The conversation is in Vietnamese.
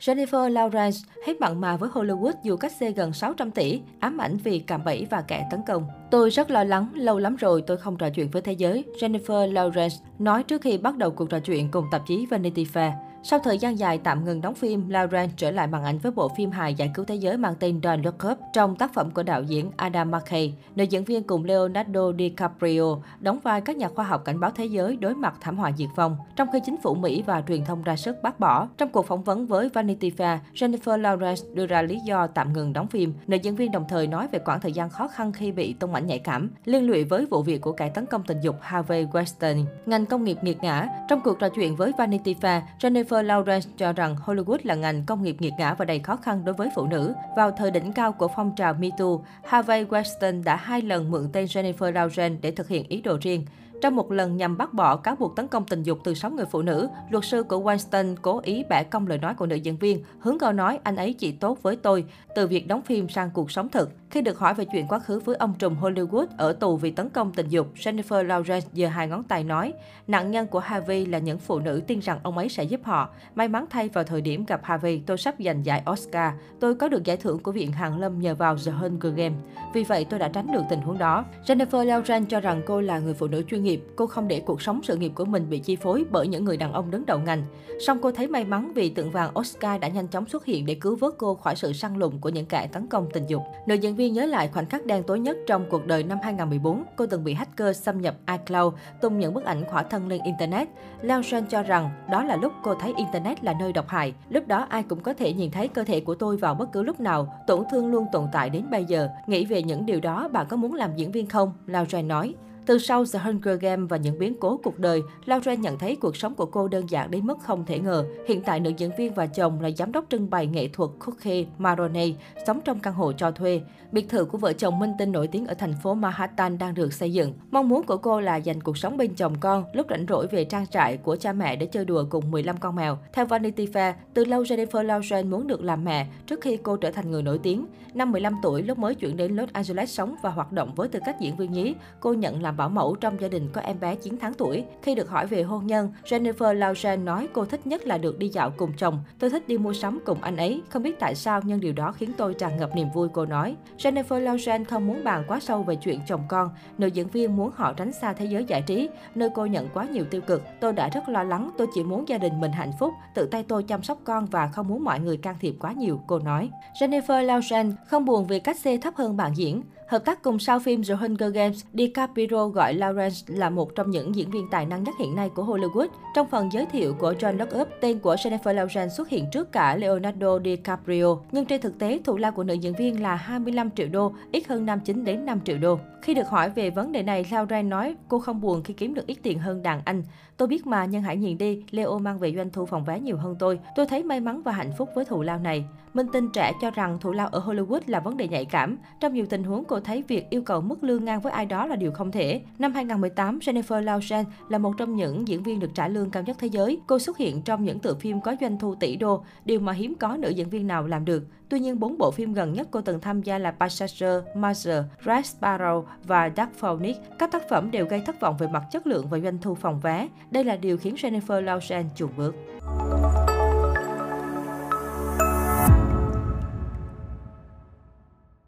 Jennifer Lawrence hết mặn mà với Hollywood dù cách xê gần 600 tỷ, ám ảnh vì cạm bẫy và kẻ tấn công. Tôi rất lo lắng, lâu lắm rồi tôi không trò chuyện với thế giới, Jennifer Lawrence nói trước khi bắt đầu cuộc trò chuyện cùng tạp chí Vanity Fair. Sau thời gian dài tạm ngừng đóng phim, Lauren trở lại màn ảnh với bộ phim hài giải cứu thế giới mang tên Don't Look Up trong tác phẩm của đạo diễn Adam McKay. Nữ diễn viên cùng Leonardo DiCaprio đóng vai các nhà khoa học cảnh báo thế giới đối mặt thảm họa diệt vong, trong khi chính phủ Mỹ và truyền thông ra sức bác bỏ. Trong cuộc phỏng vấn với Vanity Fair, Jennifer Lawrence đưa ra lý do tạm ngừng đóng phim. Nữ diễn viên đồng thời nói về khoảng thời gian khó khăn khi bị tung ảnh nhạy cảm, liên lụy với vụ việc của kẻ tấn công tình dục Harvey Weinstein. Ngành công nghiệp nghiệt ngã. Trong cuộc trò chuyện với Vanity Fair, Jennifer Jennifer Lawrence cho rằng Hollywood là ngành công nghiệp nghiệt ngã và đầy khó khăn đối với phụ nữ. Vào thời đỉnh cao của phong trào Me Too, Harvey Weinstein đã hai lần mượn tên Jennifer Lawrence để thực hiện ý đồ riêng. Trong một lần nhằm bác bỏ cáo buộc tấn công tình dục từ 6 người phụ nữ, luật sư của Weinstein cố ý bẻ cong lời nói của nữ diễn viên, hướng câu nói anh ấy chỉ tốt với tôi, từ việc đóng phim sang cuộc sống thực. Khi được hỏi về chuyện quá khứ với ông trùm Hollywood ở tù vì tấn công tình dục, Jennifer Lawrence giơ hai ngón tay nói, nạn nhân của Harvey là những phụ nữ tin rằng ông ấy sẽ giúp họ. May mắn thay vào thời điểm gặp Harvey, tôi sắp giành giải Oscar. Tôi có được giải thưởng của Viện Hàn Lâm nhờ vào The Hunger Games. Vì vậy, tôi đã tránh được tình huống đó. Jennifer Lawrence cho rằng cô là người phụ nữ chuyên nghiệp. Cô không để cuộc sống sự nghiệp của mình bị chi phối bởi những người đàn ông đứng đầu ngành. Song cô thấy may mắn vì tượng vàng Oscar đã nhanh chóng xuất hiện để cứu vớt cô khỏi sự săn lùng của những kẻ tấn công tình dục. Nữ diễn viên nhớ lại khoảnh khắc đen tối nhất trong cuộc đời năm 2014, cô từng bị hacker xâm nhập iCloud, tung những bức ảnh khỏa thân lên Internet. Lao Shen cho rằng đó là lúc cô thấy Internet là nơi độc hại. Lúc đó ai cũng có thể nhìn thấy cơ thể của tôi vào bất cứ lúc nào, tổn thương luôn tồn tại đến bây giờ. Nghĩ về những điều đó, bạn có muốn làm diễn viên không? Lao Shen nói. Từ sau The Hunger Games và những biến cố cuộc đời, Lauren nhận thấy cuộc sống của cô đơn giản đến mức không thể ngờ. Hiện tại, nữ diễn viên và chồng là giám đốc trưng bày nghệ thuật Cookie Maroney, sống trong căn hộ cho thuê. Biệt thự của vợ chồng minh tinh nổi tiếng ở thành phố Manhattan đang được xây dựng. Mong muốn của cô là dành cuộc sống bên chồng con, lúc rảnh rỗi về trang trại của cha mẹ để chơi đùa cùng 15 con mèo. Theo Vanity Fair, từ lâu Jennifer Lauren muốn được làm mẹ trước khi cô trở thành người nổi tiếng. Năm 15 tuổi, lúc mới chuyển đến Los Angeles sống và hoạt động với tư cách diễn viên nhí, cô nhận làm bảo mẫu trong gia đình có em bé 9 tháng tuổi. Khi được hỏi về hôn nhân, Jennifer Lauren nói cô thích nhất là được đi dạo cùng chồng. Tôi thích đi mua sắm cùng anh ấy. Không biết tại sao nhưng điều đó khiến tôi tràn ngập niềm vui, cô nói. Jennifer Lauren không muốn bàn quá sâu về chuyện chồng con. Nữ diễn viên muốn họ tránh xa thế giới giải trí, nơi cô nhận quá nhiều tiêu cực. Tôi đã rất lo lắng, tôi chỉ muốn gia đình mình hạnh phúc, tự tay tôi chăm sóc con và không muốn mọi người can thiệp quá nhiều, cô nói. Jennifer Lauren không buồn vì cách xê thấp hơn bạn diễn. Hợp tác cùng sau phim The Hunger Games, DiCaprio gọi Lawrence là một trong những diễn viên tài năng nhất hiện nay của Hollywood. Trong phần giới thiệu của John Lockup, tên của Jennifer Lawrence xuất hiện trước cả Leonardo DiCaprio. Nhưng trên thực tế, thù lao của nữ diễn viên là 25 triệu đô, ít hơn nam chính đến 5 triệu đô. Khi được hỏi về vấn đề này, Lawrence nói cô không buồn khi kiếm được ít tiền hơn đàn anh. Tôi biết mà, nhưng hãy nhìn đi, Leo mang về doanh thu phòng vé nhiều hơn tôi. Tôi thấy may mắn và hạnh phúc với thù lao này. Minh tinh trẻ cho rằng thù lao ở Hollywood là vấn đề nhạy cảm. Trong nhiều tình huống, cô thấy việc yêu cầu mức lương ngang với ai đó là điều không thể. Năm 2018, Jennifer Lawrence là một trong những diễn viên được trả lương cao nhất thế giới. Cô xuất hiện trong những tựa phim có doanh thu tỷ đô, điều mà hiếm có nữ diễn viên nào làm được. Tuy nhiên, bốn bộ phim gần nhất cô từng tham gia là Passenger, Mother, Red Sparrow và Dark Phoenix. Các tác phẩm đều gây thất vọng về mặt chất lượng và doanh thu phòng vé. Đây là điều khiến Jennifer Lawrence chuồn bước.